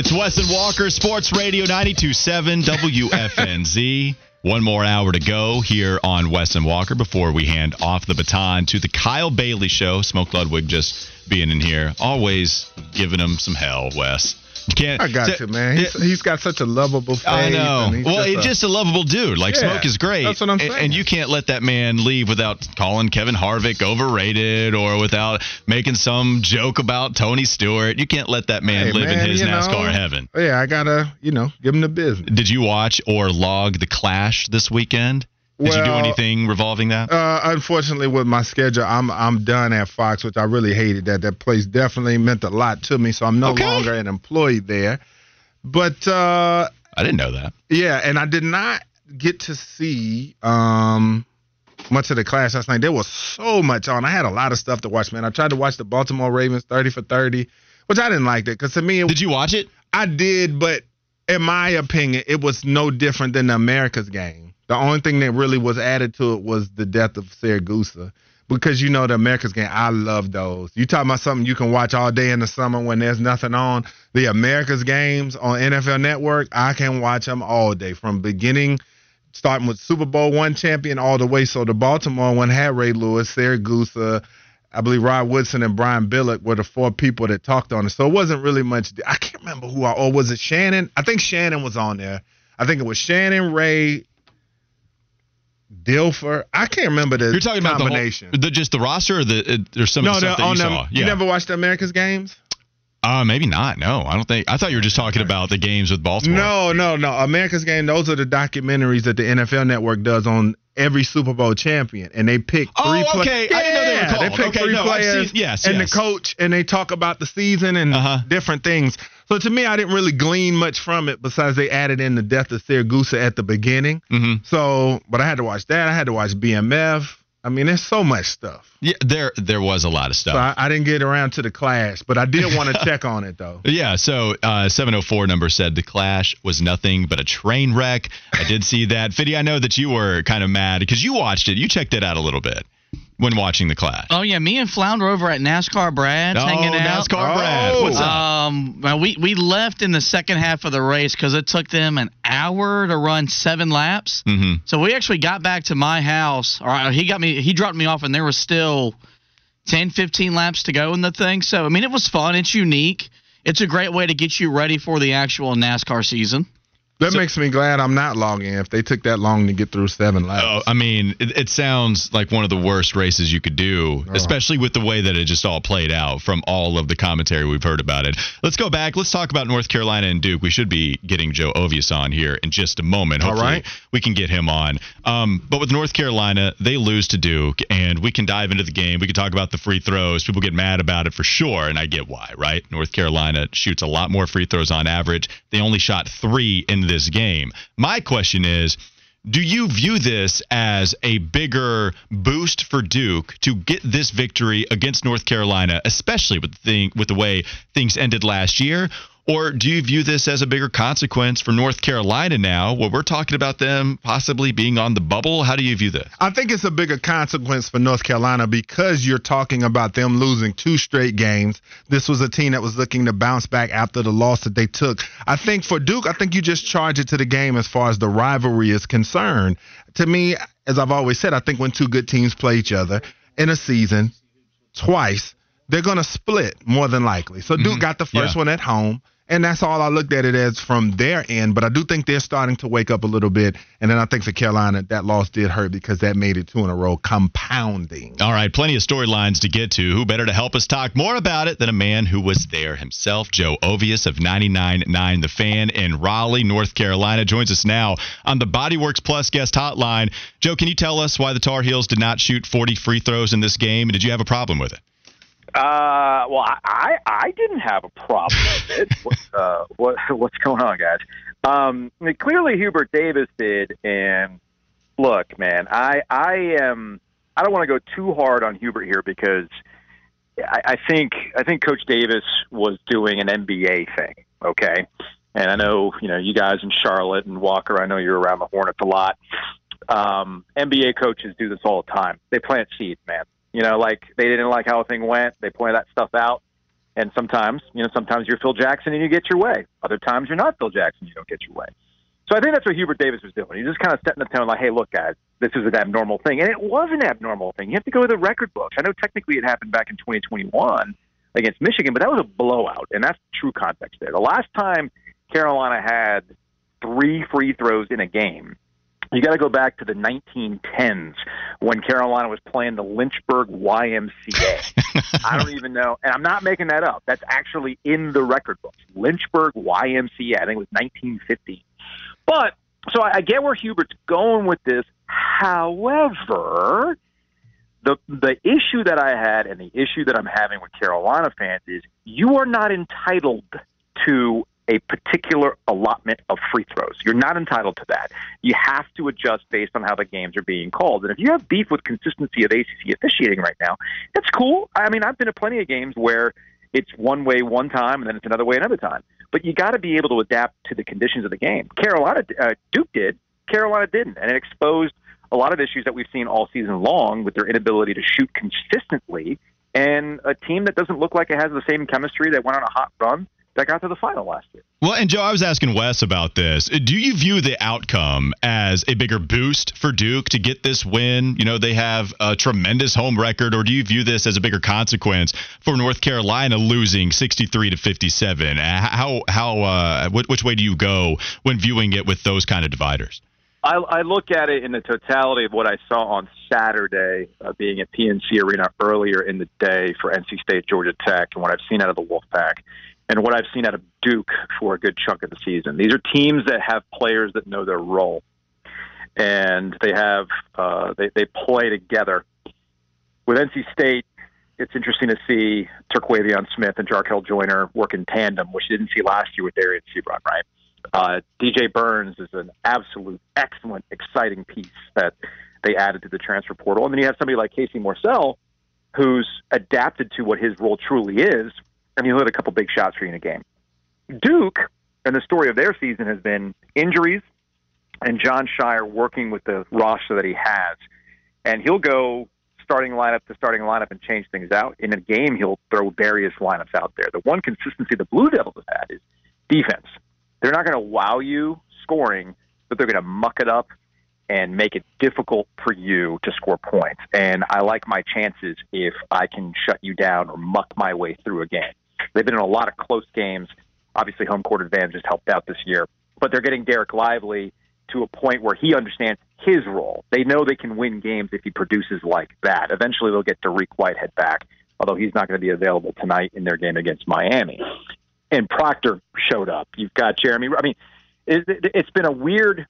It's Wes and Walker, Sports Radio 92.7 WFNZ. One more hour to go here on Wes and Walker before we hand off the baton to the Kyle Bailey Show. Smoke Ludwig just being in here, always giving him some hell, Wes. Can't. I got to- you, man. He's, he's got such a lovable face. I know. Well, just he's a- just a lovable dude. Like Yeah, Smoke is great. that's what I'm and- saying. And you can't let that man leave without calling Kevin Harvick overrated or without making some joke about Tony Stewart. You can't let that man Hey, live man, in his you know, NASCAR heaven. Yeah, I gotta, you know, give him the business. Did you watch or log the Clash this weekend? Did you do anything revolving that? Uh, unfortunately, with my schedule, I'm I'm done at Fox, which I really hated. That that place definitely meant a lot to me, so I'm no Okay. longer an employee there. But uh, I didn't know that. yeah, and I did not get to see um, much of the class last night. There was so much on. I had a lot of stuff to watch, man. I tried to watch the Baltimore Ravens 30 for 30, which I didn't like that because to me, it, Did you watch it? I did, but in my opinion, it was no different than the America's game. The only thing that really was added to it was the death of Siragusa. Because you know the America's game, I love those. You talking about something you can watch all day in the summer when there's nothing on. The America's games on NFL Network, I can watch them all day from beginning, starting with Super Bowl one champion all the way. So the Baltimore one had Ray Lewis, Siragusa, I believe Rod Woodson and Brian Billick were the four people that talked on it. So it wasn't really much. I can't remember who I, or was it Shannon? I think Shannon was on there. I think it was Shannon, Ray, Dilfer. I can't remember the You're talking about the, whole, combination. the just the roster or the there's some no, stuff that you them. saw? You never watched the America's games? Uh, maybe not. No, I don't think. I thought you were just talking about the games with Baltimore. No, no, no. America's Game. Those are the documentaries that the NFL Network does on every Super Bowl champion, and they pick Oh, three. okay. Didn't know they pick Okay, three no, players. seen- yes, and yes. the coach, and they talk about the season and Uh-huh. different things. So to me, I didn't really glean much from it besides they added in the death of Siragusa at the beginning. Mhm. So, but I had to watch that. I had to watch BMF. I mean, there's so much stuff. Yeah, there there was a lot of stuff. So I, I didn't get around to the clash, but I did want to check on it though. Yeah, so uh, 704 number said the Clash was nothing but a train wreck. I did see that. Fiddy, I know that you were kind of mad because you watched it. You checked it out a little bit when watching the Clash. Oh yeah, me and Flounder over at NASCAR Brad's oh, hanging out. NASCAR Brad. Oh. What's up? Um, well, we we left in the second half of the race because it took them an hour to run seven laps. hmm So we actually got back to my house. Or uh, he got me. He dropped me off, and there was still 10, 15 laps to go in the thing. So I mean, it was fun. It's unique. It's a great way to get you ready for the actual NASCAR season. That makes me glad I'm not logging. If they took that long to get through seven laps. Oh, I mean, it, it sounds like one of the worst races you could do, Oh. especially with the way that it just all played out from all of the commentary we've heard about it. Let's go back. Let's talk about North Carolina and Duke. We should be getting Joe Ovies on here in just a moment. All Hopefully right. we can get him on. Um, but with North Carolina, they lose to Duke, and we can dive into the game. We can talk about the free throws. People get mad about it for sure, and I get why, right? North Carolina shoots a lot more free throws on average. They only shot three in this game. My question is, do you view this as a bigger boost for Duke to get this victory against North Carolina, especially with the with the way things ended last year? Or do you view this as a bigger consequence for North Carolina now, where we're talking about them possibly being on the bubble? How do you view this? I think it's a bigger consequence for North Carolina because you're talking about them losing two straight games. This was a team that was looking to bounce back after the loss that they took. I think for Duke, I think you just charge it to the game as far as the rivalry is concerned. To me, as I've always said, I think when two good teams play each other in a season twice, they're going to split more than likely. So Duke mm-hmm. got the first Yeah. one at home. And that's all I looked at it as from their end. But I do think they're starting to wake up a little bit. And then I think for Carolina, that loss did hurt because that made it two in a row, compounding. All right, plenty of storylines to get to. Who better to help us talk more about it than a man who was there himself? Joe Ovies of 99.9 The Fan in Raleigh, North Carolina, joins us now on the Bodyworks Plus guest hotline. Joe, can you tell us why the Tar Heels did not shoot 40 free throws in this game? And did you have a problem with it? Uh, well, I I didn't have a problem with it. what, uh, what what's going on, guys? Um, I mean, clearly Hubert Davis did, and look, man, I I am I don't want to go too hard on Hubert here because I, I think I think Coach Davis was doing an NBA thing, okay. And I know you know you guys in Charlotte and Walker. I know you're around the Hornets a lot. Um, NBA coaches do this all the time. They plant seeds, man. You know, like they didn't like how a thing went. They point that stuff out. And sometimes, you know, sometimes you're Phil Jackson and you get your way. Other times you're not Phil Jackson, you don't get your way. So I think that's what Hubert Davis was doing. He's just kind of setting the tone, like, "Hey, look, guys, this is an abnormal thing," and it was an abnormal thing. You have to go to the record books. I know technically it happened back in 2021 against Michigan, but that was a blowout, and that's true context there. The last time Carolina had three free throws in a game you got to go back to the 1910s when Carolina was playing the Lynchburg YMCA. I don't even know, and I'm not making that up. That's actually in the record books. Lynchburg YMCA. I think it was 1950. But so I, I get where Hubert's going with this. However, the the issue that I had and the issue that I'm having with Carolina fans is you are not entitled to a particular allotment of free throws. You're not entitled to that. You have to adjust based on how the games are being called. And if you have beef with consistency of ACC officiating right now, that's cool. I mean, I've been to plenty of games where it's one way one time and then it's another way another time. But you got to be able to adapt to the conditions of the game. Carolina, uh, Duke did. Carolina didn't, and it exposed a lot of issues that we've seen all season long with their inability to shoot consistently. And a team that doesn't look like it has the same chemistry that went on a hot run that got to the final last year. Well, and Joe, I was asking Wes about this. Do you view the outcome as a bigger boost for Duke to get this win? You know, they have a tremendous home record, or do you view this as a bigger consequence for North Carolina losing 63 to 57? How how uh, which way do you go when viewing it with those kind of dividers? I, I look at it in the totality of what I saw on Saturday, uh, being at PNC Arena earlier in the day for NC State, Georgia Tech, and what I've seen out of the Wolfpack and what I've seen out of Duke for a good chunk of the season. These are teams that have players that know their role, and they have uh, they they play together. With NC State, it's interesting to see Terquavion Smith and Jarkel Joiner work in tandem, which you didn't see last year with Dereon Seabron, right? Uh, DJ Burns is an absolute excellent, exciting piece that they added to the transfer portal. And then you have somebody like Casey Morsell, who's adapted to what his role truly is, and he'll hit a couple big shots for you in a game. Duke, and the story of their season has been injuries and Jon Scheyer working with the roster that he has. And he'll go starting lineup to starting lineup and change things out. In a game, he'll throw various lineups out there. The one consistency the Blue Devils have had is defense. They're not going to wow you scoring, but they're going to muck it up and make it difficult for you to score points. And I like my chances if I can shut you down or muck my way through a game. They've been in a lot of close games. Obviously, home court advantage has helped out this year, but they're getting Dereck Lively to a point where he understands his role. They know they can win games if he produces like that. Eventually, they'll get Dariq Whitehead back, although he's not going to be available tonight in their game against Miami. And Proctor showed up. You've got Jeremy. I mean, it's been a weird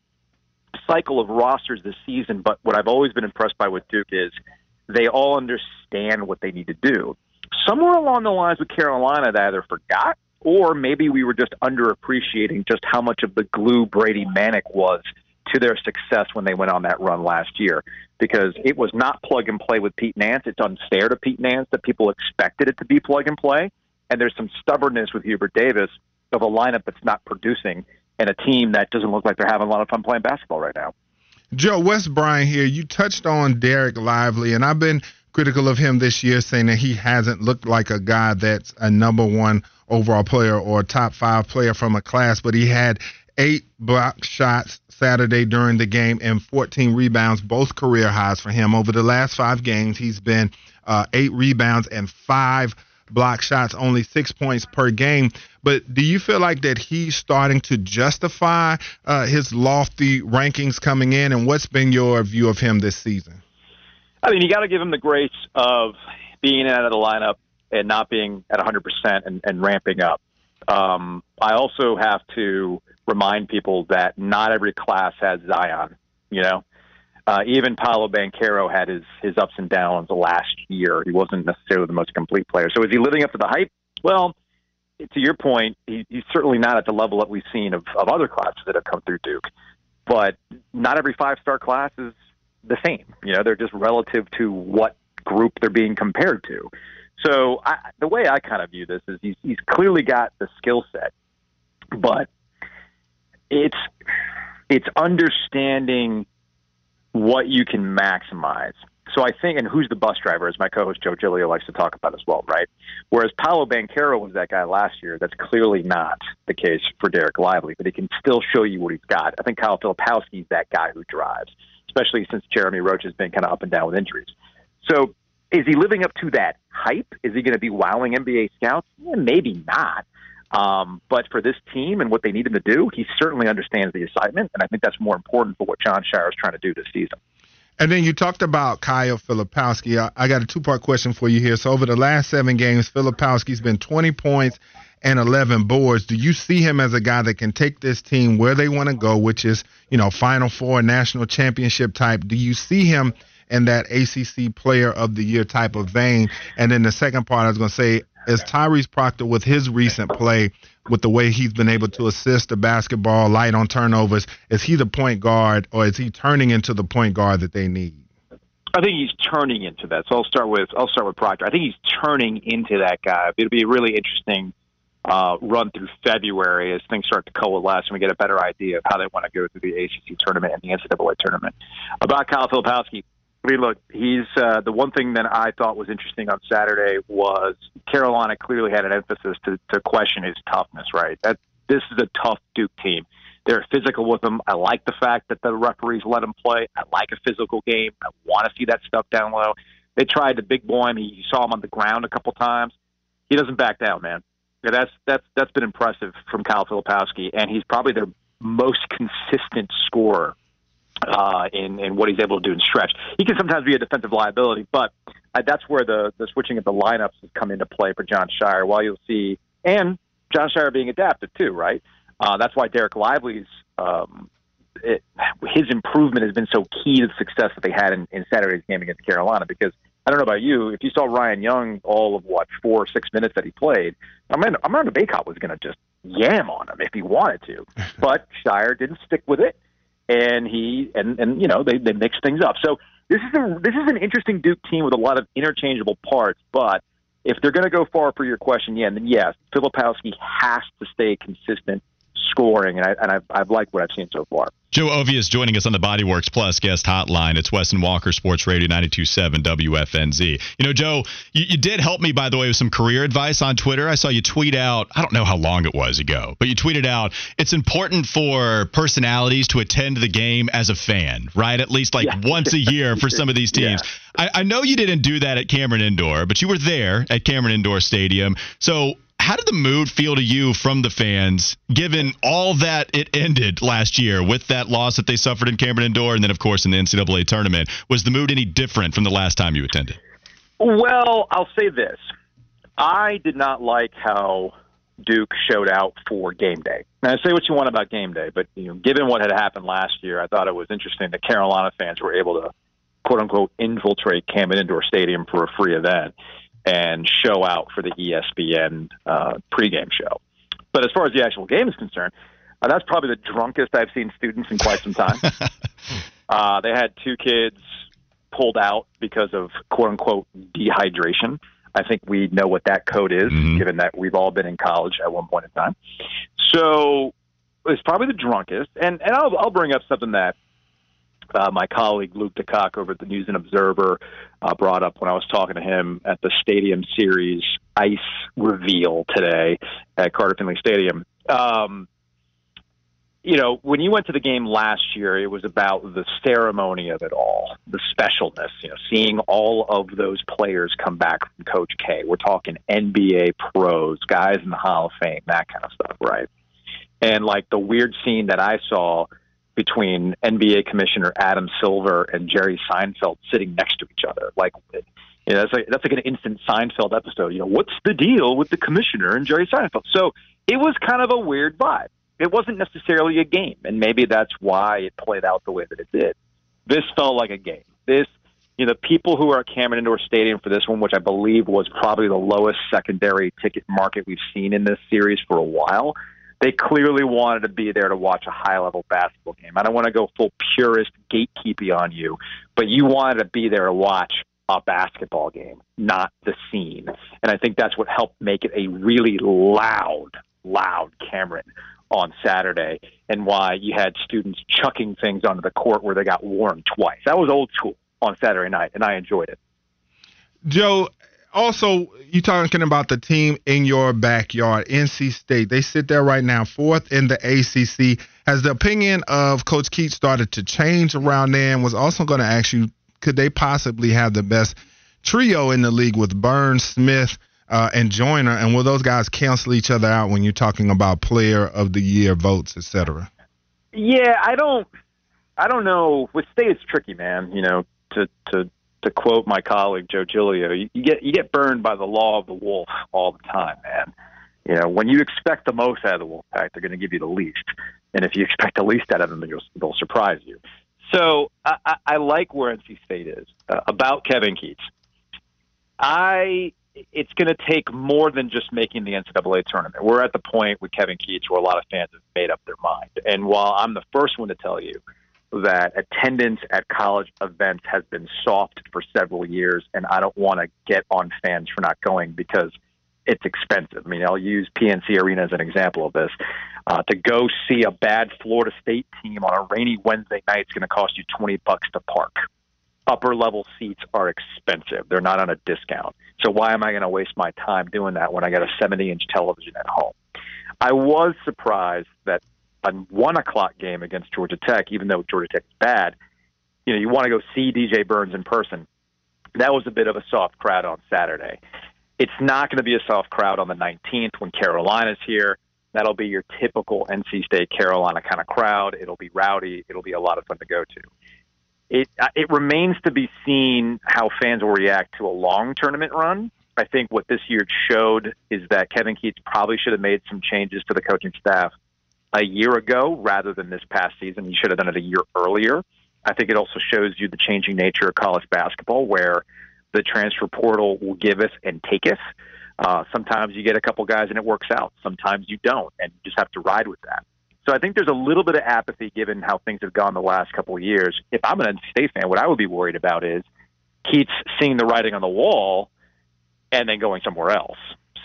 cycle of rosters this season, but what I've always been impressed by with Duke is they all understand what they need to do somewhere along the lines with Carolina they either forgot or maybe we were just underappreciating just how much of the glue Brady Manek was to their success when they went on that run last year. Because it was not plug and play with Pete Nance. It's unfair to Pete Nance that people expected it to be plug and play. And there's some stubbornness with Hubert Davis of a lineup that's not producing and a team that doesn't look like they're having a lot of fun playing basketball right now. Joe West Bryant here. You touched on Dereck Lively, and I've been critical of him this year, saying that he hasn't looked like a guy that's a number one overall player or top five player from a class, but he had eight block shots Saturday during the game and 14 rebounds, both career highs for him. Over the last five games, he's been uh, eight rebounds and five block shots, only six points per game. But do you feel like that he's starting to justify uh, his lofty rankings coming in? And what's been your view of him this season? I mean, you got to give him the grace of being in and out of the lineup and not being at 100% and, and ramping up. Um, I also have to remind people that not every class has Zion. You know, uh, even Paolo Banchero had his his ups and downs last year. He wasn't necessarily the most complete player. So is he living up to the hype? Well, to your point, he, he's certainly not at the level that we've seen of, of other classes that have come through Duke. But not every five star class is the same. You know, they're just relative to what group they're being compared to. So I, the way I kind of view this is he's, he's clearly got the skill set, but it's it's understanding what you can maximize. So I think, and who's the bus driver, as my co-host Joe Giglio likes to talk about as well, right? Whereas Paolo Banchero was that guy last year. That's clearly not the case for Dereck Lively, but he can still show you what he's got. I think Kyle Filipowski's that guy who drives, especially since Jeremy Roach has been kind of up and down with injuries. So is he living up to that hype? Is he going to be wowing NBA scouts? Yeah, maybe not. Um, but for this team and what they need him to do, he certainly understands the assignment, and I think that's more important for what Jon Scheyer is trying to do this season. And then you talked about Kyle Filipowski. I, I got a two part question for you here. So over the last seven games, Filipowski's been 20 points and 11 boards. Do you see him as a guy that can take this team where they want to go, which is, you know, Final Four, national championship type? Do you see him in that ACC Player of the Year type of vein? And then the second part, I was going to say, is Tyrese Proctor with his recent play, with the way he's been able to assist the basketball, light on turnovers, is he the point guard or is he turning into the point guard that they need? I think he's turning into that. So I'll start with I'll start with Proctor. I think he's turning into that guy. It'll be a really interesting uh, run through February as things start to coalesce and we get a better idea of how they want to go through the ACC tournament and the NCAA tournament. About Kyle Filipowski, Mean, look, he's uh, the one thing that I thought was interesting on Saturday was Carolina clearly had an emphasis to, to question his toughness. Right, that this is a tough Duke team. They're physical with him. I like the fact that the referees let him play. I like a physical game. I want to see that stuff down low. They tried to big boy him. You saw him on the ground a couple times. He doesn't back down, man. Yeah, that's that's that's been impressive from Kyle Filipowski, and he's probably their most consistent scorer uh, in in what he's able to do in stretch. He can sometimes be a defensive liability, but uh, that's where the the switching of the lineups has come into play for Jon Scheyer. While you'll see, and Jon Scheyer being adaptive too, right? Uh, that's why Dereck Lively's um, it, his improvement has been so key to the success that they had in, in Saturday's game against Carolina. Because I don't know about you, if you saw Ryan Young all of what four or six minutes that he played, Armando, Armando Bacot was going to just yam on him if he wanted to, but Scheyer didn't stick with it and he and and you know they they mix things up. So this is a this is an interesting Duke team with a lot of interchangeable parts, but if they're going to go far for your question, yeah, then yes, Filipowski has to stay consistent scoring, and I and I've, I've liked what I've seen so far. Joe Ovies joining us on the Bodyworks Plus guest hotline. It's Weston Walker Sports Radio 927 WFNZ. You know, Joe, you, you, did help me, by the way, with some career advice on Twitter. I saw you tweet out, I don't know how long it was ago, but you tweeted out, it's important for personalities to attend the game as a fan, right? At least like yeah. once a year for some of these teams. Yeah. I, I know you didn't do that at Cameron Indoor, but you were there at Cameron Indoor Stadium. So how did the mood feel to you from the fans, given all that it ended last year with that loss that they suffered in Cameron Indoor, and then of course in the NCAA tournament? Was the mood any different from the last time you attended? Well, I'll say this: I did not like how Duke showed out for game day. Now, say what you want about game day, but you know, given what had happened last year, I thought it was interesting that Carolina fans were able to quote unquote infiltrate Cameron Indoor Stadium for a free event and show out for the ESPN uh, pregame show. But as far as the actual game is concerned, uh, that's probably the drunkest I've seen students in quite some time. uh, they had two kids pulled out because of quote unquote dehydration. I think we know what that code is, mm-hmm. given that we've all been in college at one point in time. So it's probably the drunkest. And and I'll I'll bring up something that uh, my colleague Luke DeCock over at the News and Observer uh, brought up when I was talking to him at the Stadium Series ice reveal today at Carter Finley Stadium. Um, you know, when you went to the game last year, it was about the ceremony of it all, the specialness, you know, seeing all of those players come back from Coach K. We're talking NBA pros, guys in the Hall of Fame, that kind of stuff, right? And like the weird scene that I saw between NBA Commissioner Adam Silver and Jerry Seinfeld sitting next to each other, like you know, that's like that's like an instant Seinfeld episode. You know, what's the deal with the commissioner and Jerry Seinfeld? So it was kind of a weird vibe it wasn't necessarily a game, and maybe that's why it played out the way that it did. This felt like a game. This, you know, people who are at Cameron Indoor Stadium for this one, which I believe was probably the lowest secondary ticket market we've seen in this series for a while, they clearly wanted to be there to watch a high level basketball game. I don't want to go full purist gatekeeping on you, but you wanted to be there to watch a basketball game, not the scene. And I think that's what helped make it a really loud, loud Cameron on Saturday and why you had students chucking things onto the court where they got warned twice. That was old school on Saturday night, and I enjoyed it. Joe, also, you talking about the team in your backyard, NC State. They sit there right now, fourth in the ACC. Has the opinion of Coach Keatts started to change around there? And was also going to ask you, could they possibly have the best trio in the league with Burns, Smith, uh, and Joiner, and will those guys cancel each other out when you're talking about player of the year votes, et cetera? Yeah, I don't, I don't know. With state, it's tricky, man. You know, to to to quote my colleague Joe Giglio, you, you get you get burned by the law of the wolf all the time, man. You know, when you expect the most out of the wolf pack, they're going to give you the least, and if you expect the least out of them, they'll, they'll surprise you. So I, I, I like where NC State is uh, about Kevin Keatts. I it's going to take more than just making the NCAA tournament. We're at the point with Kevin Keatts where a lot of fans have made up their mind. And while I'm the first one to tell you that attendance at college events has been soft for several years, and I don't want to get on fans for not going because it's expensive. I mean, I'll use PNC Arena as an example of this. Uh, to go see a bad Florida State team on a rainy Wednesday night is going to cost you 20 bucks to park upper level seats are expensive. They're not on a discount. So why am I going to waste my time doing that when I got a 70 inch television at home? I was surprised that a one o'clock game against Georgia Tech, even though Georgia Tech is bad, you know, you want to go see DJ Burns in person. That was a bit of a soft crowd on Saturday. It's not going to be a soft crowd on the 19th when Carolina's here. That'll be your typical NC State Carolina kind of crowd. It'll be rowdy. It'll be a lot of fun to go to it uh, it remains to be seen how fans will react to a long tournament run. I think what this year showed is that Kevin Keatts probably should have made some changes to the coaching staff a year ago rather than this past season. He should have done it a year earlier. I think it also shows you the changing nature of college basketball, where the transfer portal will give us and take us. Uh, sometimes you get a couple guys and it works out. Sometimes you don't, and you just have to ride with that. So I think there's a little bit of apathy given how things have gone the last couple of years. If I'm an NC State fan, what I would be worried about is Keatts seeing the writing on the wall and then going somewhere else.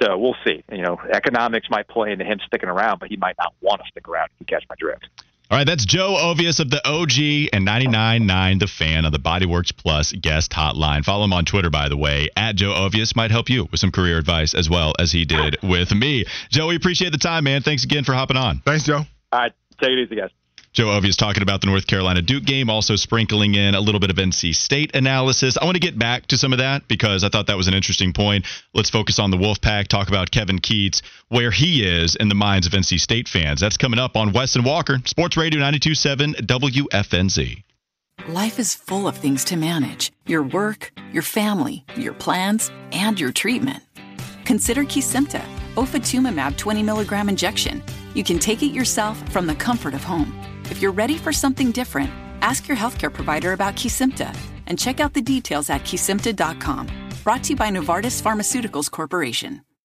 So we'll see. You know, economics might play into him sticking around, but he might not want to stick around if you catch my drift. All right, that's Joe Ovies of the OG and 99.9 The Fan on the Bodyworks Plus guest hotline. Follow him on Twitter, by the way. At Joe Ovies. might help you with some career advice as well as he did with me. Joe, we appreciate the time, man. Thanks again for hopping on. Thanks, Joe. All right. Take it easy, guys. Joe Ovi is talking about the North Carolina Duke game, also sprinkling in a little bit of NC State analysis. I want to get back to some of that because I thought that was an interesting point. Let's focus on the Wolfpack, talk about Kevin Keatts, where he is in the minds of NC State fans. That's coming up on Wes and Walker, Sports Radio 927 WFNZ. Life is full of things to manage your work, your family, your plans, and your treatment. Consider Kesimpta, ofatumumab 20 milligram injection you can take it yourself from the comfort of home. If you're ready for something different, ask your healthcare provider about Kesimpta and check out the details at kesimpta.com. Brought to you by Novartis Pharmaceuticals Corporation.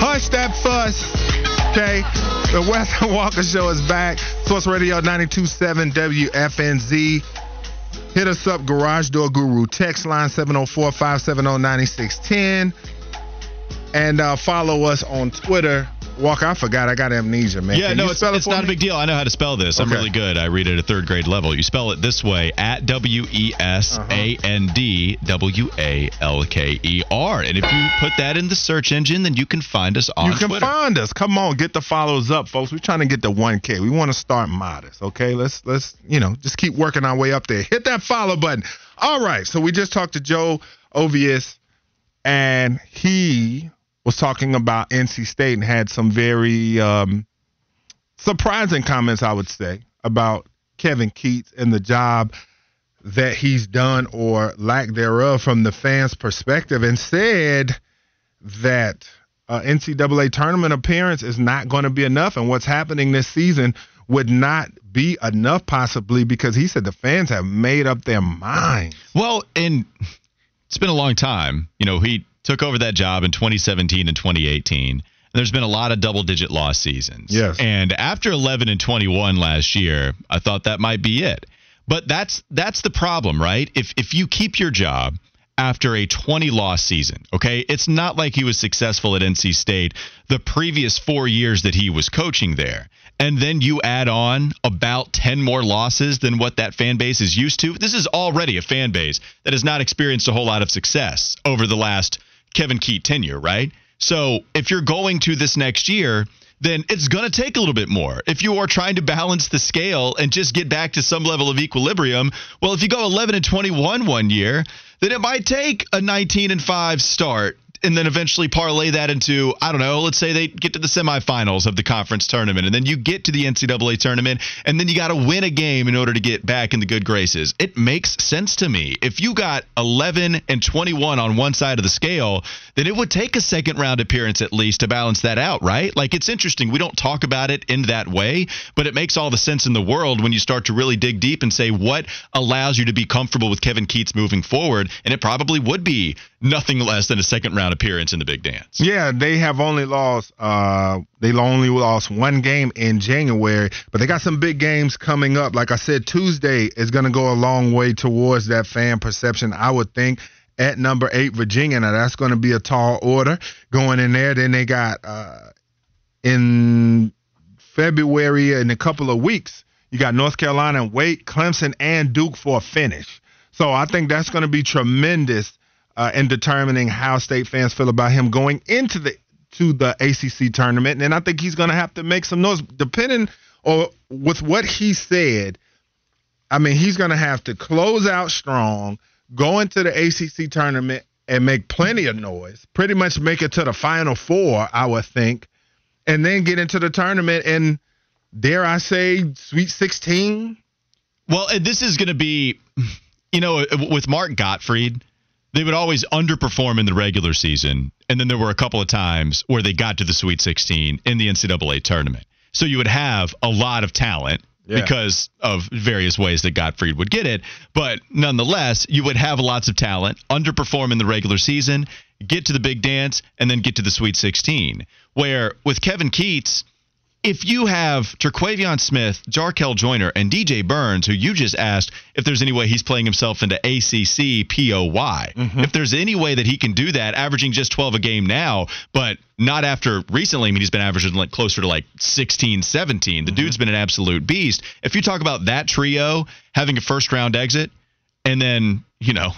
Hush that fuss. Okay. The Weston Walker Show is back. Source Radio 927 WFNZ. Hit us up, Garage Door Guru. Text line 704 570 9610. And uh, follow us on Twitter Walker, I forgot. I got amnesia, man. Yeah, Can no, it's, it it's not me? a big deal. I know how to spell this. I'm really good. I read it at third grade level. You spell it this way at W E S A N D W A L K E R. And if you put that in the search engine, then you can find us on You can Twitter. find us. Come on, get the follows up, folks. We're trying to get to 1K. We want to start modest, okay? Let's let's you know just keep working our way up there. Hit that follow button. All right. So we just talked to Joe Ovies, and he was talking about NC State and had some very um, surprising comments, I would say, about Kevin Keatts and the job that he's done or lack thereof from the fans' perspective, and said that NCAA tournament appearance is not going to be enough, and what's happening this season would not be enough, possibly because he said the fans have made up their minds. Well, and it's been a long time. You know, he took over that job in 2017 and 2018. And there's been a lot of double digit loss seasons. Yes. And after 11 and 21 last year, I thought that might be it. But that's that's the problem, right? If if you keep your job after a 20 loss season, okay? It's not like he was successful at NC State the previous 4 years that he was coaching there. And then you add on about 10 more losses than what that fan base is used to. This is already a fan base that has not experienced a whole lot of success over the last Kevin Keat tenure, right? So if you're going to this next year, then it's going to take a little bit more. If you are trying to balance the scale and just get back to some level of equilibrium, well, if you go 11 and 21 one year, then it might take a 19 and 5 start and then eventually parlay that into, I don't know, let's say they get to the semifinals of the conference tournament, and then you get to the NCAA tournament, and then you got to win a game in order to get back in the good graces. It makes sense to me. If you got 11 and 21 on one side of the scale, then it would take a second round appearance at least to balance that out, right? Like it's interesting. We don't talk about it in that way, but it makes all the sense in the world when you start to really dig deep and say what allows you to be comfortable with Kevin Keatts moving forward, and it probably would be nothing less than a second round appearance in the big dance. Yeah, they have only lost uh they only lost one game in January, but they got some big games coming up. Like I said, Tuesday is going to go a long way towards that fan perception, I would think. At number eight, Virginia. Now that's going to be a tall order going in there. Then they got uh, in February in a couple of weeks. You got North Carolina Wake, Clemson, and Duke for a finish. So I think that's going to be tremendous uh, in determining how state fans feel about him going into the to the ACC tournament. And I think he's going to have to make some noise, depending or with what he said. I mean, he's going to have to close out strong, go into the ACC tournament, and make plenty of noise. Pretty much make it to the final four, I would think, and then get into the tournament and dare I say, Sweet 16. Well, this is going to be, you know, with Mark Gottfried, they would always underperform in the regular season. And then there were a couple of times where they got to the Sweet 16 in the NCAA tournament. So you would have a lot of talent Yeah. because of various ways that Gottfried would get it. But nonetheless, you would have lots of talent, underperform in the regular season, get to the big dance, and then get to the Sweet 16. Where with Kevin Keatts, if you have Terquavion Smith, Jarkel Joiner, and DJ Burns, who you just asked if there's any way he's playing himself into ACC POY, mm-hmm. if there's any way that he can do that, averaging just 12 a game now, but not after recently. I mean, he's been averaging like closer to like 16, 17. The mm-hmm. dude's been an absolute beast. If you talk about that trio having a first round exit, and then, you know,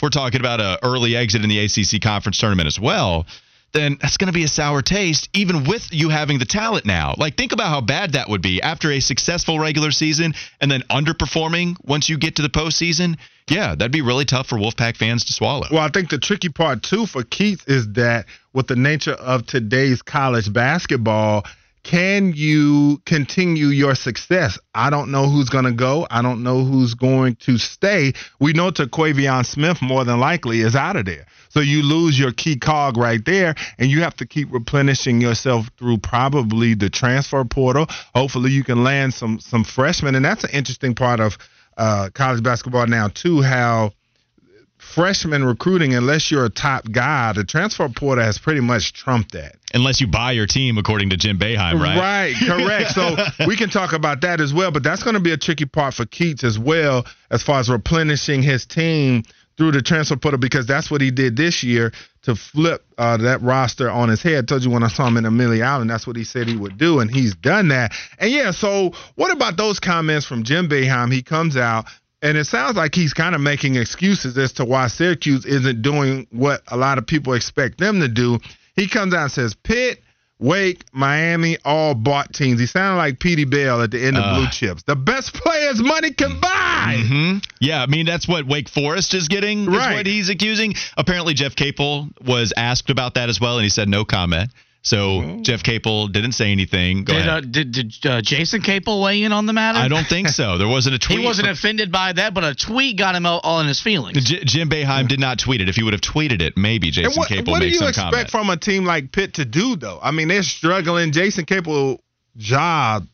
we're talking about a early exit in the ACC conference tournament as well, then that's going to be a sour taste, even with you having the talent now. Like, think about how bad that would be after a successful regular season and then underperforming once you get to the postseason. Yeah, that'd be really tough for Wolfpack fans to swallow. Well, I think the tricky part too for Keith is that with the nature of today's college basketball, can you continue your success? I don't know who's going to go. I don't know who's going to stay. We know Terquavion Smith more than likely is out of there. So you lose your key cog right there, and you have to keep replenishing yourself through probably the transfer portal. Hopefully, you can land some some freshmen, and that's an interesting part of uh, college basketball now too. How freshman recruiting, unless you're a top guy, the transfer portal has pretty much trumped that. Unless you buy your team, according to Jim Boeheim, right? Right, correct. so we can talk about that as well, but that's going to be a tricky part for Keatts as well, as far as replenishing his team through the transfer portal, because that's what he did this year to flip uh, that roster on his head. I told you when I saw him in Amelia Island, that's what he said he would do, and he's done that. And yeah, so what about those comments from Jim Boeheim? He comes out and it sounds like he's kind of making excuses as to why Syracuse isn't doing what a lot of people expect them to do. He comes out and says, Pitt, Wake, Miami, all bought teams. He sounded like Petey Bell at the end of Uh. Blue Chips. The best players money can buy. hmm Yeah, I mean that's what Wake Forest is getting. Is Right. what he's accusing. Apparently, Jeff Capel was asked about that as well, and he said no comment. So Jeff Capel didn't say anything. Go Did, ahead. uh, did, did uh, Jason Capel weigh in on the matter? I don't think so. There wasn't a tweet. He wasn't from- offended by that, but a tweet got him all, all in his feelings. J- Jim Boeheim did not tweet it. If he would have tweeted it, maybe And Jason what, Capel what do you expect comment. from a team like Pitt to do, though? I mean, they're struggling. Jason Capel's job,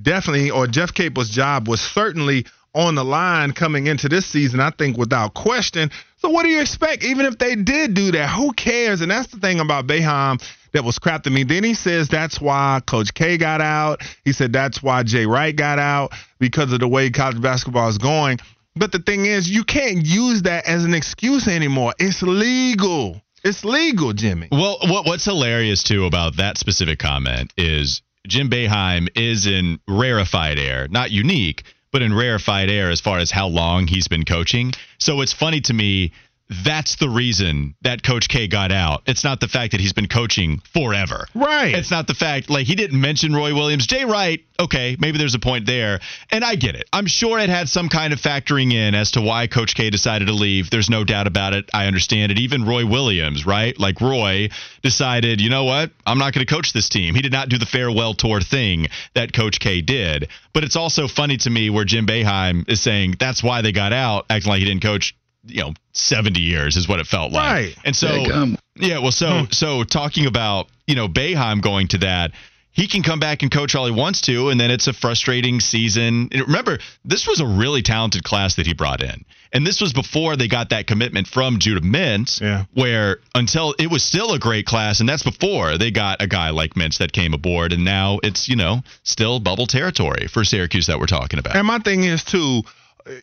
definitely, or Jeff Capel's job was certainly on the line coming into this season, I think, without question. So, what do you expect? Even if they did do that, who cares? And that's the thing about Boeheim that was crap to me. Then he says that's why Coach K got out. He said that's why Jay Wright got out because of the way college basketball is going. But the thing is, you can't use that as an excuse anymore. It's legal. It's legal, Jimmy. Well, what what's hilarious too about that specific comment is Jim Boeheim is in rarefied air, not unique, but in rarefied air as far as how long he's been coaching. So it's funny to me. That's the reason that Coach K got out. It's not the fact that he's been coaching forever. Right. It's not the fact like he didn't mention Roy Williams. Jay Wright, okay, maybe there's a point there. And I get it. I'm sure it had some kind of factoring in as to why Coach K decided to leave. There's no doubt about it. I understand it. Even Roy Williams, right? Like Roy decided, you know what? I'm not going to coach this team. He did not do the farewell tour thing that Coach K did. But it's also funny to me where Jim Boeheim is saying that's why they got out, acting like he didn't coach, you know, 70 years is what it felt like. Right. And so um, yeah, well, so hmm. so talking about you know Boeheim going to that, he can come back and coach all he wants to, and then it's a frustrating season. And remember, this was a really talented class that he brought in, and this was before they got that commitment from Judah Mintz. Yeah. Where until it was still a great class, and that's before they got a guy like Mintz that came aboard, and now it's you know still bubble territory for Syracuse that we're talking about. And my thing is too,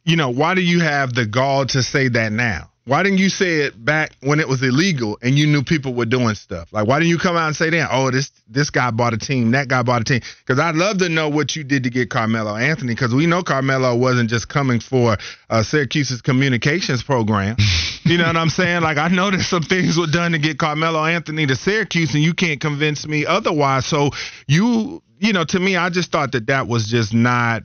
you know, why do you have the gall to say that now? Why didn't you say it back when it was illegal and you knew people were doing stuff? Like, why didn't you come out and say that? Oh, this this guy bought a team, that guy bought a team. Because I'd love to know what you did to get Carmelo Anthony. Because we know Carmelo wasn't just coming for uh, Syracuse's communications program. you know what I'm saying? Like, I know that some things were done to get Carmelo Anthony to Syracuse, and you can't convince me otherwise. So you, you know, to me, I just thought that that was just not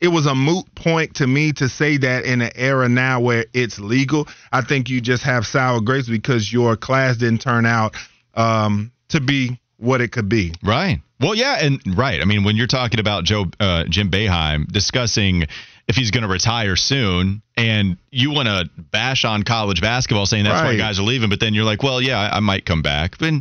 it was a moot point to me to say that in an era now where it's legal. I think you just have sour grapes because your class didn't turn out um, to be what it could be. Right. Well, yeah, and right. I mean, when you're talking about Joe uh, Jim Boeheim discussing if he's going to retire soon, and you want to bash on college basketball, saying that's why guys are leaving, but then you're like, well, yeah, I, I might come back. But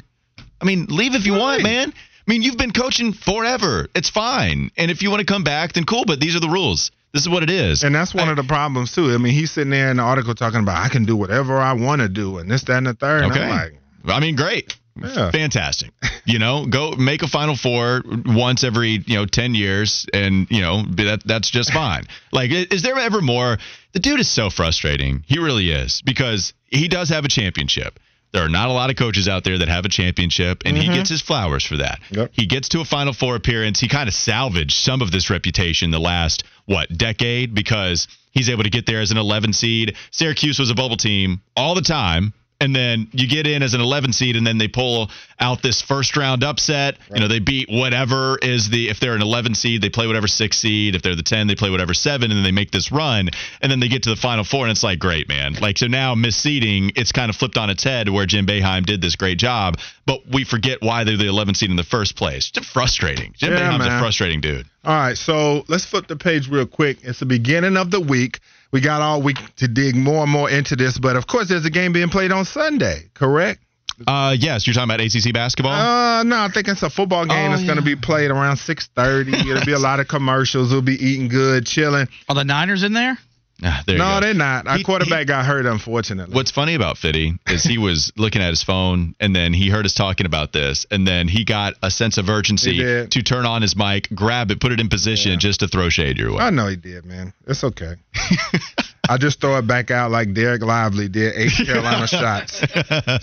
I mean, leave if you want, man. I mean, you've been coaching forever. It's fine. And if you want to come back, then cool. But these are the rules. This is what it is. And that's one of the problems too. I mean, he's sitting there in the article talking about I can do whatever I want to do and this, that, and the third. And Okay. I'm like, I mean, great. Yeah. Fantastic. You know, go make a Final Four once every, you know, 10 years and, you know, that that's just fine. Like, is there ever more? The dude is so frustrating. He really is because he does have a championship. There are not a lot of coaches out there that have a championship, and he mm-hmm. gets his flowers for that. Yep. He gets to a Final Four appearance. He kind of salvaged some of this reputation the last, what, decade because he's able to get there as an 11 seed. Syracuse was a bubble team all the time. And then you get in as an 11 seed, and then they pull out this first round upset. You know, they beat whatever is the, if they're an 11 seed, they play whatever six seed. If they're the 10, they play whatever seven, and then they make this run. And then they get to the final four, and it's like, great, man. Like, so now misseeding, it's kind of flipped on its head where Jim Boeheim did this great job, but we forget why they're the 11 seed in the first place. Just frustrating. Jim Yeah, Boeheim's a frustrating dude. All right, so let's flip the page real quick. It's the beginning of the week. We got all week to dig more and more into this, but of course, there's a game being played on Sunday, correct? Uh, yes, you're talking about ACC basketball? Uh, no, I think it's a football game Oh, that's going to be played around 6:30. It'll be a lot of commercials. We'll be eating good, chilling. Are the Niners in there? Ah, there you no, they're not. Our He- quarterback he- got hurt, unfortunately. What's funny about Fitty is he was looking at his phone and then he heard us talking about this and then he got a sense of urgency to turn on his mic, grab it, put it in position just to throw shade your way. I know he did, man. It's okay. I just throw it back out like Dereck Lively did eight Carolina shots.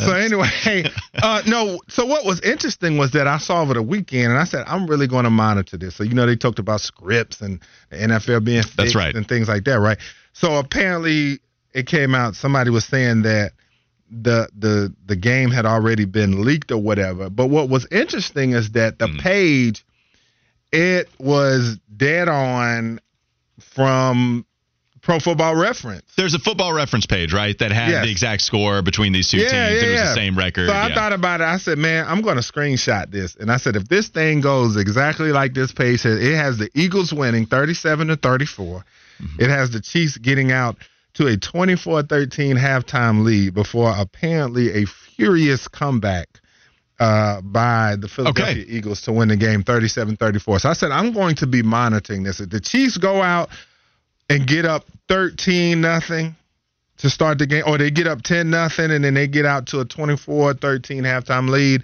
So anyway, uh, no. So what was interesting was that I saw over the weekend, and I said I'm really going to monitor this. So you know they talked about scripts and the NFL being fixed That's right. and things like that, right? So apparently it came out. Somebody was saying that the the the game had already been leaked or whatever. But what was interesting is that the hmm. page it was dead on from Pro Football Reference. There's a football reference page, right, that had Yes. the exact score between these two Yeah, teams. yeah, it was yeah. the same record. So I yeah. thought about it. I said, man, I'm going to screenshot this. And I said, if this thing goes exactly like this page says, it has the Eagles winning 37 to 34. Mm-hmm. It has the Chiefs getting out to a 24-13 halftime lead before apparently a furious comeback uh, by the Philadelphia Okay. Eagles to win the game 37-34. So I said, I'm going to be monitoring this. If the Chiefs go out and get up 13 nothing to start the game, or they get up 10 nothing and then they get out to a 24 13 halftime lead,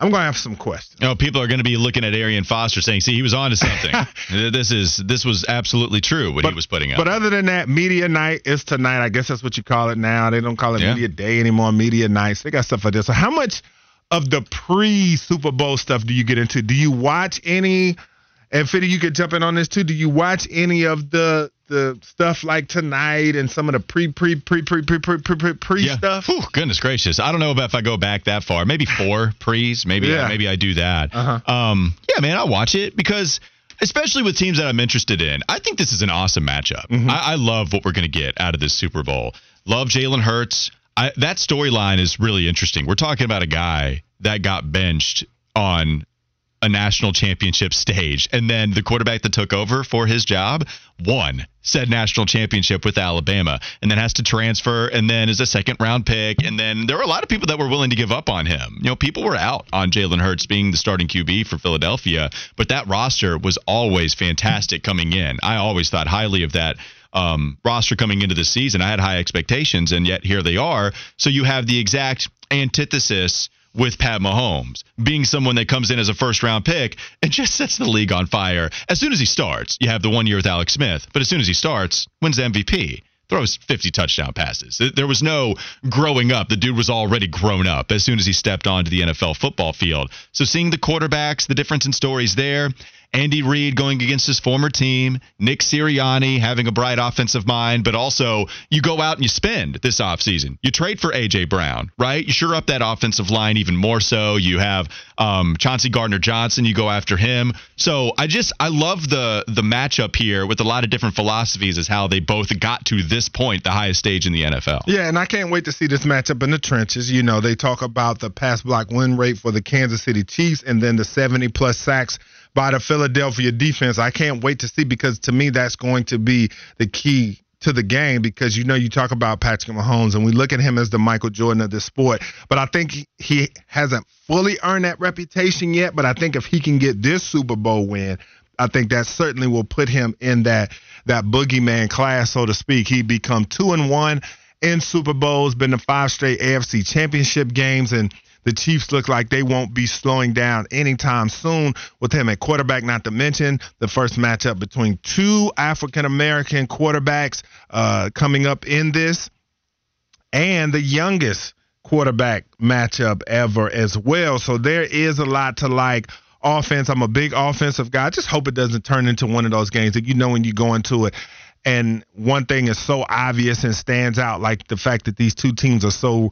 I'm going to have some questions. Know, people are going to be looking at Arian Foster saying, "See, he was on to something. this is this was absolutely true what he was putting out." But other than that, media night is tonight. I guess that's what you call it now. They don't call it Yeah. media day anymore. Media nights. They got stuff like this. So how much of the pre Super Bowl stuff do you get into? Do you watch any? And Fitty, you could jump in on this too. Do you watch any of the the stuff like tonight and some of the pre pre pre pre pre pre pre pre pre yeah. stuff? Whew, goodness gracious. I don't know about if I go back that far. Maybe four pre's. Maybe Yeah. maybe I do that. Uh-huh. Um, yeah, man, I watch it because especially with teams that I'm interested in, I think this is an awesome matchup. Mm-hmm. I, I love what we're going to get out of this Super Bowl. Love Jalen Hurts. I, that storyline is really interesting. We're talking about a guy that got benched on a national championship stage. And then the quarterback that took over for his job won said national championship with Alabama and then has to transfer and then is a second round pick. And then there were a lot of people that were willing to give up on him. You know, people were out on Jalen Hurts being the starting QB for Philadelphia, but that roster was always fantastic coming in. I always thought highly of that um, roster coming into the season. I had high expectations, and yet here they are. So you have the exact antithesis with Pat Mahomes being someone that comes in as a first round pick and just sets the league on fire. As soon as he starts, you have the one year with Alex Smith, but as soon as he starts, wins the MVP. Throws 50 touchdown passes. There was no growing up. The dude was already grown up as soon as he stepped onto the NFL football field. So seeing the quarterbacks, the difference in stories there, Andy Reid going against his former team, Nick Sirianni having a bright offensive mind, but also you go out and you spend this offseason. You trade for A.J. Brown, right? You sure up that offensive line even more so. You have um, Chauncey Gardner Johnson, you go after him. So I just, I love the, the matchup here with a lot of different philosophies as how they both got to this point, the highest stage in the NFL. Yeah, and I can't wait to see this matchup in the trenches. You know, they talk about the pass block win rate for the Kansas City Chiefs and then the 70 plus sacks by the Philadelphia defense. I can't wait to see because to me that's going to be the key to the game because you know you talk about Patrick Mahomes and we look at him as the Michael Jordan of the sport, but I think he, hasn't fully earned that reputation yet. But I think if he can get this Super Bowl win, I think that certainly will put him in that that boogeyman class, so to speak. He become two and one in Super Bowls, been to five straight AFC Championship games, and the Chiefs look like they won't be slowing down anytime soon with him at quarterback. Not to mention the first matchup between two African American quarterbacks uh, coming up in this, and the youngest quarterback matchup ever as well. So there is a lot to like offense. I'm a big offensive guy. I just hope it doesn't turn into one of those games that you know when you go into it. And one thing is so obvious and stands out, like the fact that these two teams are so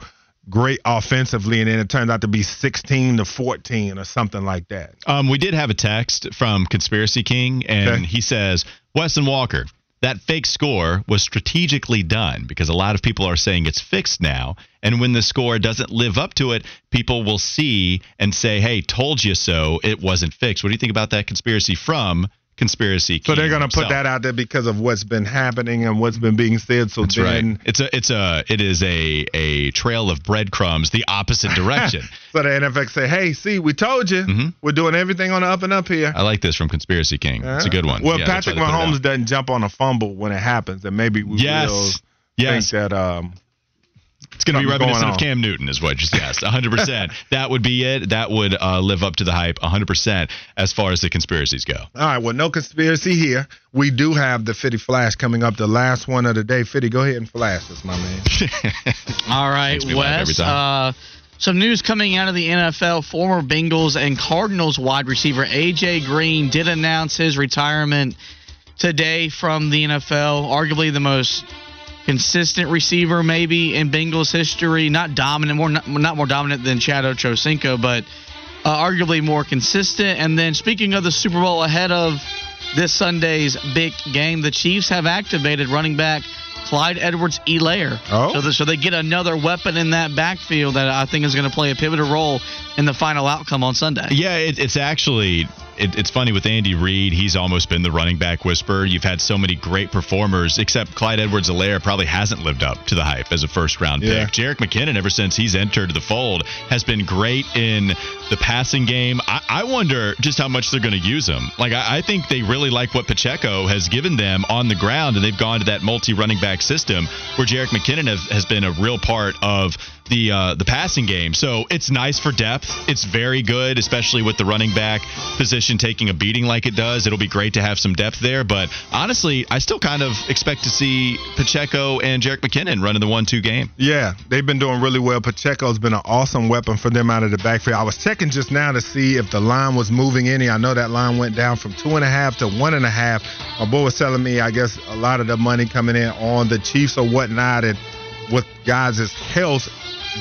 great offensively, and then it turned out to be 16 to 14 or something like that. Um, we did have a text from Conspiracy King, and Okay. he says, Wes and Walker, that fake score was strategically done because a lot of people are saying it's fixed now. And when the score doesn't live up to it, people will see and say, hey, told you so. It wasn't fixed. What do you think about that conspiracy from conspiracy. King. So they're going to put that out there because of what's been happening and what's been being said. So That's then, right. It's a it's a it is a a trail of breadcrumbs the opposite direction. so the NFL say, "Hey, see, we told you, Mhm. we're doing everything on the up and up here." I like this from Conspiracy King. It's a good one. Well, Yeah, Patrick why they put it Mahomes doesn't jump on a fumble when it happens, and maybe we will Yes. Yes. think that. Um, It's going to be reminiscent going of. Cam Newton, is what just yes, 100%. that would be it. That would uh, live up to the hype 100% as far as the conspiracies go. all right, well, no conspiracy here. We do have the Fitty Flash coming up, the last one of the day. Fitty, go ahead and flash us, my man. All right, Makes me laugh every Wes. Uh, some news coming out of the NFL. Former Bengals and Cardinals wide receiver AJ Green did announce his retirement today from the NFL. Arguably the most consistent receiver maybe in Bengals history. Not dominant, more not, not more dominant than Chad Ochocinco, but uh, arguably more consistent. And then speaking of the Super Bowl ahead of this Sunday's big game, the Chiefs have activated running back Clyde Edwards-Helaire. Oh. So, the, so they get another weapon in that backfield that I think is going to play a pivotal role in the final outcome on Sunday. Yeah, it, it's actually it, it's funny with Andy Reid. He's almost been the running back whisperer. You've had so many great performers, except Clyde Edwards-Helaire probably hasn't lived up to the hype as a first round Yeah. pick. Jerick McKinnon, ever since he's entered the fold, has been great in the passing game. I, I wonder just how much they're going to use him. Like I, I think they really like what Pacheco has given them on the ground, and they've gone to that multi-running back system where Jerick McKinnon have, has been a real part of the uh, the passing game. So it's nice for depth. It's very good, especially with the running back position taking a beating like it does. It'll be great to have some depth there. But honestly, I still kind of expect to see Pacheco and Jerick McKinnon running the one-two game. Yeah, they've been doing really well. Pacheco's been an awesome weapon for them out of the backfield. I was checking just now to see if the line was moving any. I know that line went down from two and a half to one and a half. My boy was telling me, I guess, a lot of the money coming in on the Chiefs or whatnot, and with guys' health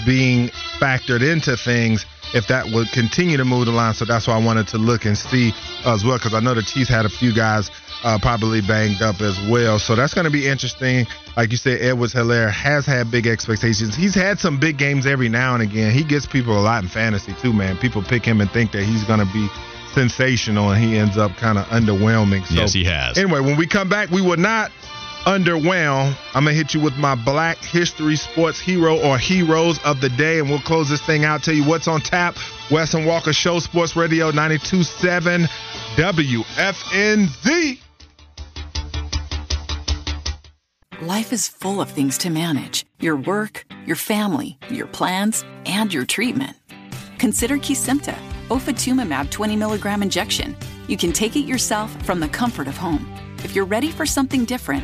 being factored into things, if that would continue to move the line. So that's why I wanted to look and see as well, because I know the Chiefs had a few guys uh, probably banged up as well. So that's going to be interesting. Like you said, Edwards-Helaire has had big expectations. He's had some big games every now and again. He gets people a lot in fantasy too, man. People pick him and think that he's going to be sensational, and he ends up kind of underwhelming. So, Yes, he has. Anyway, when we come back, we will not underwhelm. I'm gonna hit you with my Black History Sports hero or heroes of the day, and we'll close this thing out. Tell you what's on tap. Wes and Walker Show, Sports Radio 92.7 WFNZ. Life is full of things to manage your work, your family, your plans, and your treatment. Consider Kesimpta, ofatumumab 20 milligram injection. You can take it yourself from the comfort of home. If you're ready for something different,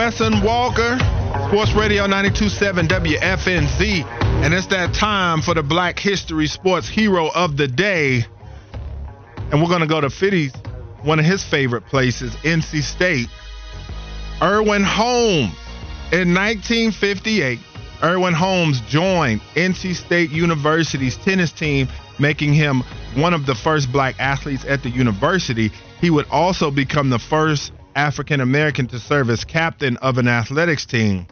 Wes and Walker, Sports Radio 92.7 WFNZ. And it's that time for the Black History Sports Hero of the Day. And we're going to go to Fitty's, one of his favorite places, NC State. Irwin Holmes. In 1958, Irwin Holmes joined NC State University's tennis team, making him one of the first black athletes at the university. He would also become the first African American to serve as captain of an athletics team.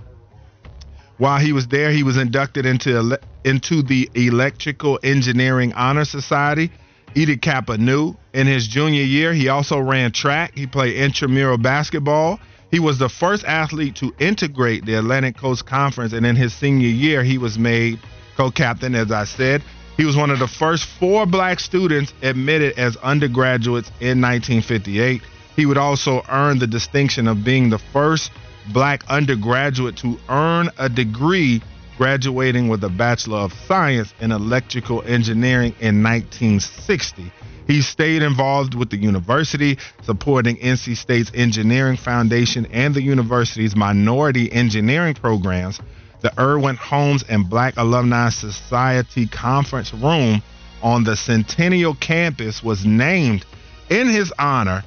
While he was there, he was inducted into ele- into the Electrical Engineering Honor Society, Eta Kappa Nu. In his junior year, he also ran track. He played intramural basketball. He was the first athlete to integrate the Atlantic Coast Conference, and in his senior year, he was made co-captain. As I said, he was one of the first four black students admitted as undergraduates in 1958. He would also earn the distinction of being the first black undergraduate to earn a degree graduating with a Bachelor of Science in Electrical Engineering in 1960. He stayed involved with the university, supporting NC State's Engineering Foundation and the university's minority engineering programs. The Irwin Holmes and Black Alumni Society Conference Room on the Centennial campus was named in his honor.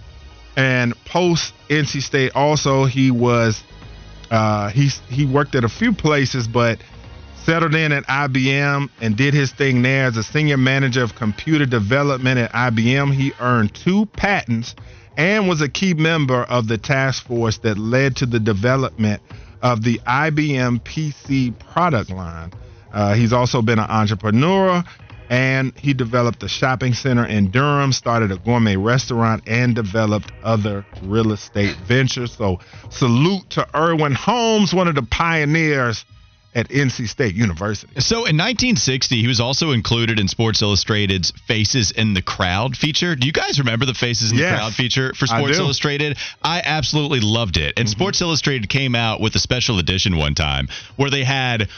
And post NC State, also he was uh, he he worked at a few places, but settled in at IBM and did his thing there as a senior manager of computer development at IBM. He earned two patents and was a key member of the task force that led to the development of the IBM PC product line. Uh, he's also been an entrepreneur and he developed a shopping center in Durham, started a gourmet restaurant, and developed other real estate ventures. So, salute to Irwin Holmes, one of the pioneers at NC State University. So in 1960, he was also included in Sports Illustrated's Faces in the Crowd feature. Do you guys remember the Faces in Yes, the Crowd feature for I Sports do. Illustrated? I absolutely loved it. And mm-hmm. Sports Illustrated came out with a special edition one time where they had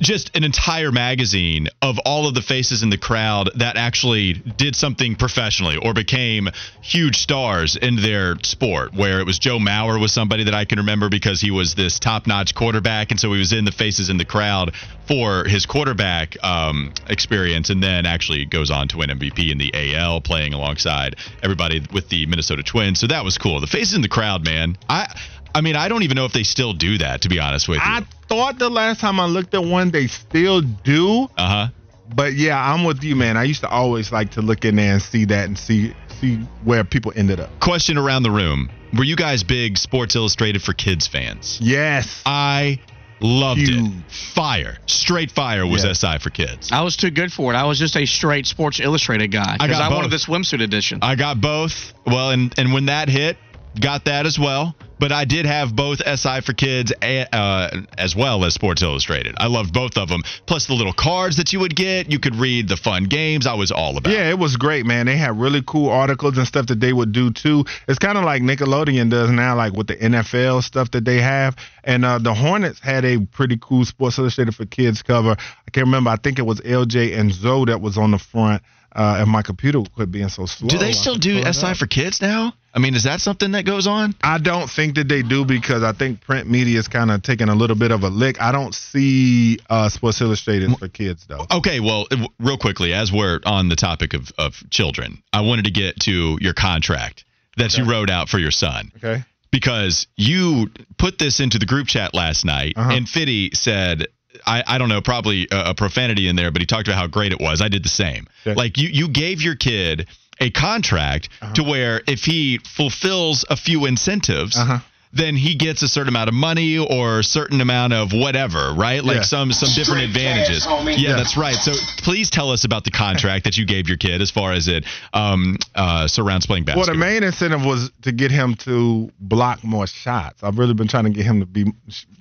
just an entire magazine of all of the faces in the crowd that actually did something professionally or became huge stars in their sport where it was Joe Mauer was somebody that I can remember because he was this top-notch quarterback and so he was in the faces in the crowd for his quarterback um, experience and then actually goes on to win MVP in the AL playing alongside everybody with the Minnesota Twins. So that was cool. The faces in the crowd man. I I mean I don't even know if they still do that to be honest with you I thought the last time I looked at one, they still do. uh-huh But yeah, I'm with you, man. I used to always like to look in there and see that and see see where people ended up. Question around the room. Were you guys big Sports Illustrated for Kids fans? Yes. I loved it. Fire. Straight fire was Yeah. SI for kids. I was too good for it. I was just a straight Sports Illustrated guy I because got I, wanted both. the swimsuit edition. I got both. Well, and, and when that hit, got that as well. But I did have both SI for kids a- uh, as well as Sports Illustrated. I loved both of them. Plus the little cards that you would get. You could read the fun games. I was all about. Yeah, it was great, man. They had really cool articles and stuff that they would do too. It's kind of like Nickelodeon does now, like with the NFL stuff that they have. And uh, the Hornets had a pretty cool Sports Illustrated for Kids cover. I can't remember. I think it was LJ and Zo that was on the front. Uh, and my computer quit being so slow. Do they still do SI for kids now? I mean, is that something that goes on? I don't think that they do because I think print media is kind of taking a little bit of a lick. I don't see uh, Sports Illustrated for kids though. Okay, well, real quickly, as we're on the topic of, of children, I wanted to get to your contract that you wrote out for your son Okay. because you put this into the group chat last night, Uh-huh. and Fitty said, I, I don't know, probably a, a profanity in there, but he talked about how great it was. I did the same. Okay. Like you, you gave your kid a contract Uh-huh. to where if he fulfills a few incentives, Uh-huh. Then he gets a certain amount of money or a certain amount of whatever, right? Like Yeah. some some different advantages. yeah, Yeah. that's right. So please tell us about the contract that you gave your kid as far as it um, uh, surrounds playing basketball. Well, basketball. the main incentive was to get him to block more shots. I've really been trying to get him to be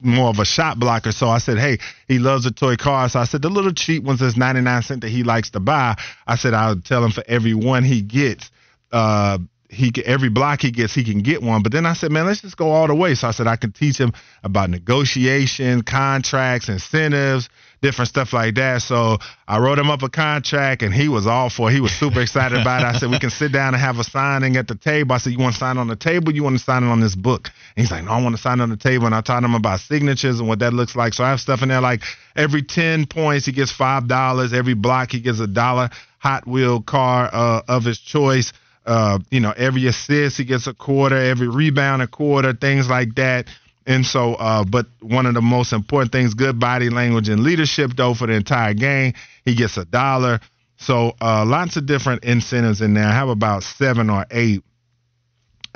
more of a shot blocker. So I said, hey, he loves the toy car. So I said, the little cheap ones that's 99 cent that he likes to buy. I said, I'll tell him for every one he gets, uh, he every block he gets, he can get one. But then I said, man, let's just go all the way. So I said, I can teach him about negotiation, contracts, incentives, different stuff like that. So I wrote him up a contract and he was all for it. He was super excited about it. I said, we can sit down and have a signing at the table. I said, you want to sign on the table? You want to sign it on this book? And he's like, no, I want to sign on the table. And I taught him about signatures and what that looks like. So I have stuff in there like every 10 points, he gets $5. Every block, he gets a dollar Hot Wheel car uh, of his choice. Uh, you know, every assist he gets a quarter, every rebound a quarter, things like that. And so, uh, but one of the most important things, good body language and leadership, though, for the entire game, he gets a dollar. So, uh, lots of different incentives in there. I have about seven or eight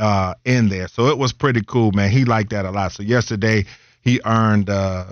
uh, in there. So it was pretty cool, man. He liked that a lot. So yesterday he earned uh,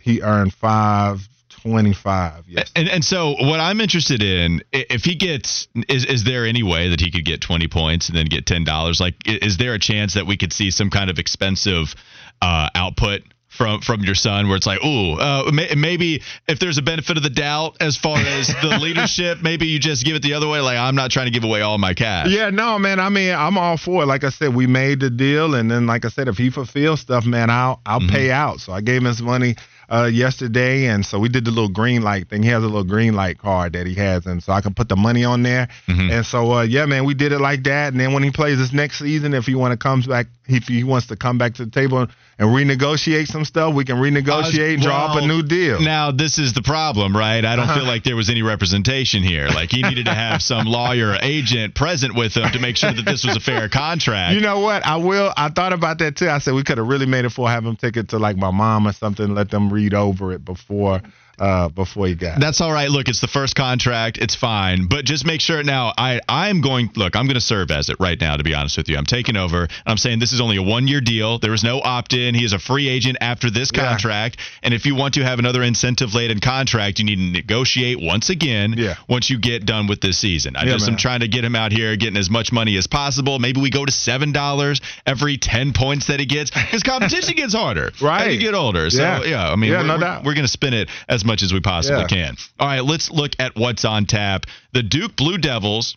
he earned five twenty five. Yes. And and so what I'm interested in, if he gets, is is there any way that he could get 20 points and then get ten dollars? Like, is there a chance that we could see some kind of expensive uh, output? From, from your son, where it's like, ooh, uh, may, maybe if there's a benefit of the doubt as far as the leadership, maybe you just give it the other way. Like, I'm not trying to give away all my cash. Yeah, no, man. I mean, I'm all for it. Like I said, we made the deal, and then, like I said, if he fulfills stuff, man, I'll I'll Mm-hmm. pay out. So I gave him his money uh, yesterday, and so we did the little green light thing. He has a little green light card that he has, and so I can put the money on there. Mhm. And so uh, yeah, man, we did it like that. And then when he plays this next season, if he want to comes back, if he wants to come back to the table and renegotiate some stuff, we can renegotiate, draw up a new deal. Now, this is the problem, right? I don't Uh-huh. feel like there was any representation here. Like he needed to have some lawyer or agent present with him to make sure that this was a fair contract. You know what? I will. I thought about that too. I said we could have really made it for have him take it to like my mom or something, let them read over it before uh before he got. That's all right. Look, it's the first contract. It's fine. But just make sure now I I'm going look, I'm going to serve as it right now to be honest with you. I'm taking over. And I'm saying this is only a 1-year deal. There is no opt-in. He is a free agent after this Yeah. contract. And if you want to have another incentive laden contract, you need to negotiate once again Yeah. once you get done with this season. I Yeah, just am trying to get him out here getting as much money as possible. Maybe we go to $7 every 10 points that he gets cuz competition gets harder as Right. you get older. So Yeah. yeah, I mean Yeah, we're, no we're- we're going to spin it as much as we possibly Yeah. can. All right, let's look at what's on tap. The Duke Blue Devils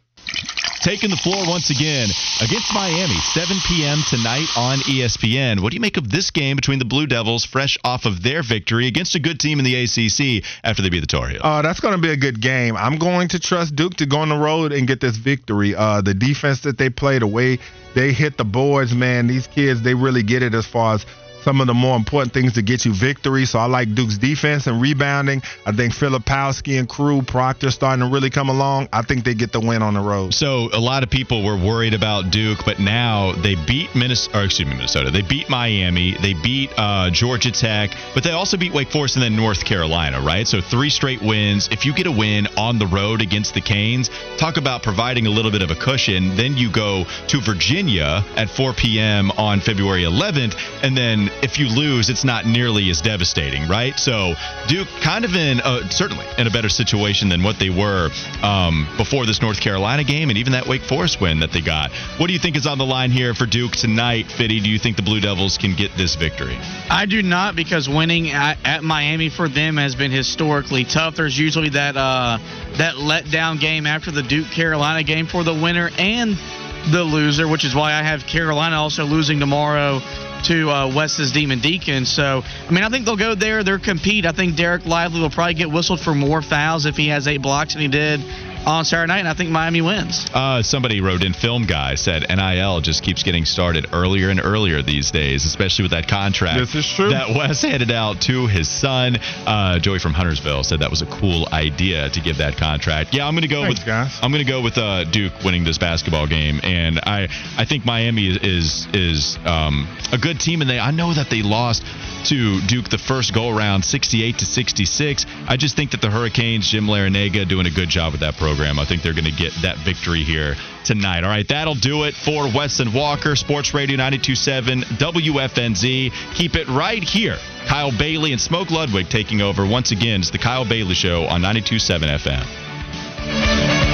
taking the floor once again against Miami, 7 p.m. tonight on ESPN. What do you make of this game between the Blue Devils, fresh off of their victory against a good team in the ACC after they beat the Tar Heels? Oh, that's going to be a good game. I'm going to trust Duke to go on the road and get this victory. Uh, the defense that they play, the way they hit the boards, man, these kids, they really get it as far as some of the more important things to get you victory. So I like Duke's defense and rebounding. I think Filipowski and crew, Proctor starting to really come along. I think they get the win on the road. So a lot of people were worried about Duke, but now they beat Minnesota. Excuse me, Minnesota. They beat Miami. They beat uh, Georgia Tech, but they also beat Wake Forest and then North Carolina. Right. So three straight wins. If you get a win on the road against the Canes, talk about providing a little bit of a cushion. Then you go to Virginia at 4 p.m. on February 11th, and then if you lose, it's not nearly as devastating, right? So Duke kind of in certainly in a better situation than what they were um, before this North Carolina game and even that Wake Forest win that they got. What do you think is on the line here for Duke tonight, Fitty? Do you think the Blue Devils can get this victory? I do not because winning at, at Miami for them has been historically tough. There's usually that uh, that letdown game after the Duke Carolina game for the winner and the loser, which is why I have Carolina also losing tomorrow to uh, West's Demon Deacon. So, I mean, I think they'll go there. They'll compete. I think Dereck Lively will probably get whistled for more fouls if he has eight blocks than he did on Saturday night, and I think Miami wins. Uh, somebody wrote in, Film Guy said NIL just keeps getting started earlier and earlier these days, especially with that contract This is true. that Wes handed out to his son. Uh, Joey from Huntersville said that was a cool idea to give that contract. Yeah, I'm going to go Thanks, with guys. I'm going to go with uh, Duke winning this basketball game, and I I think Miami is is, is um, a good team, and they I know that they lost to Duke the first go around 68 to 66. I just think that the Hurricanes, Jim Larranaga, doing a good job with that program. I think they're going to get that victory here tonight. All right, that'll do it for Wes and Walker, Sports Radio 927 WFNZ. Keep it right here. Kyle Bailey and Smoke Ludwig taking over once again. It's the Kyle Bailey Show on 927 FM.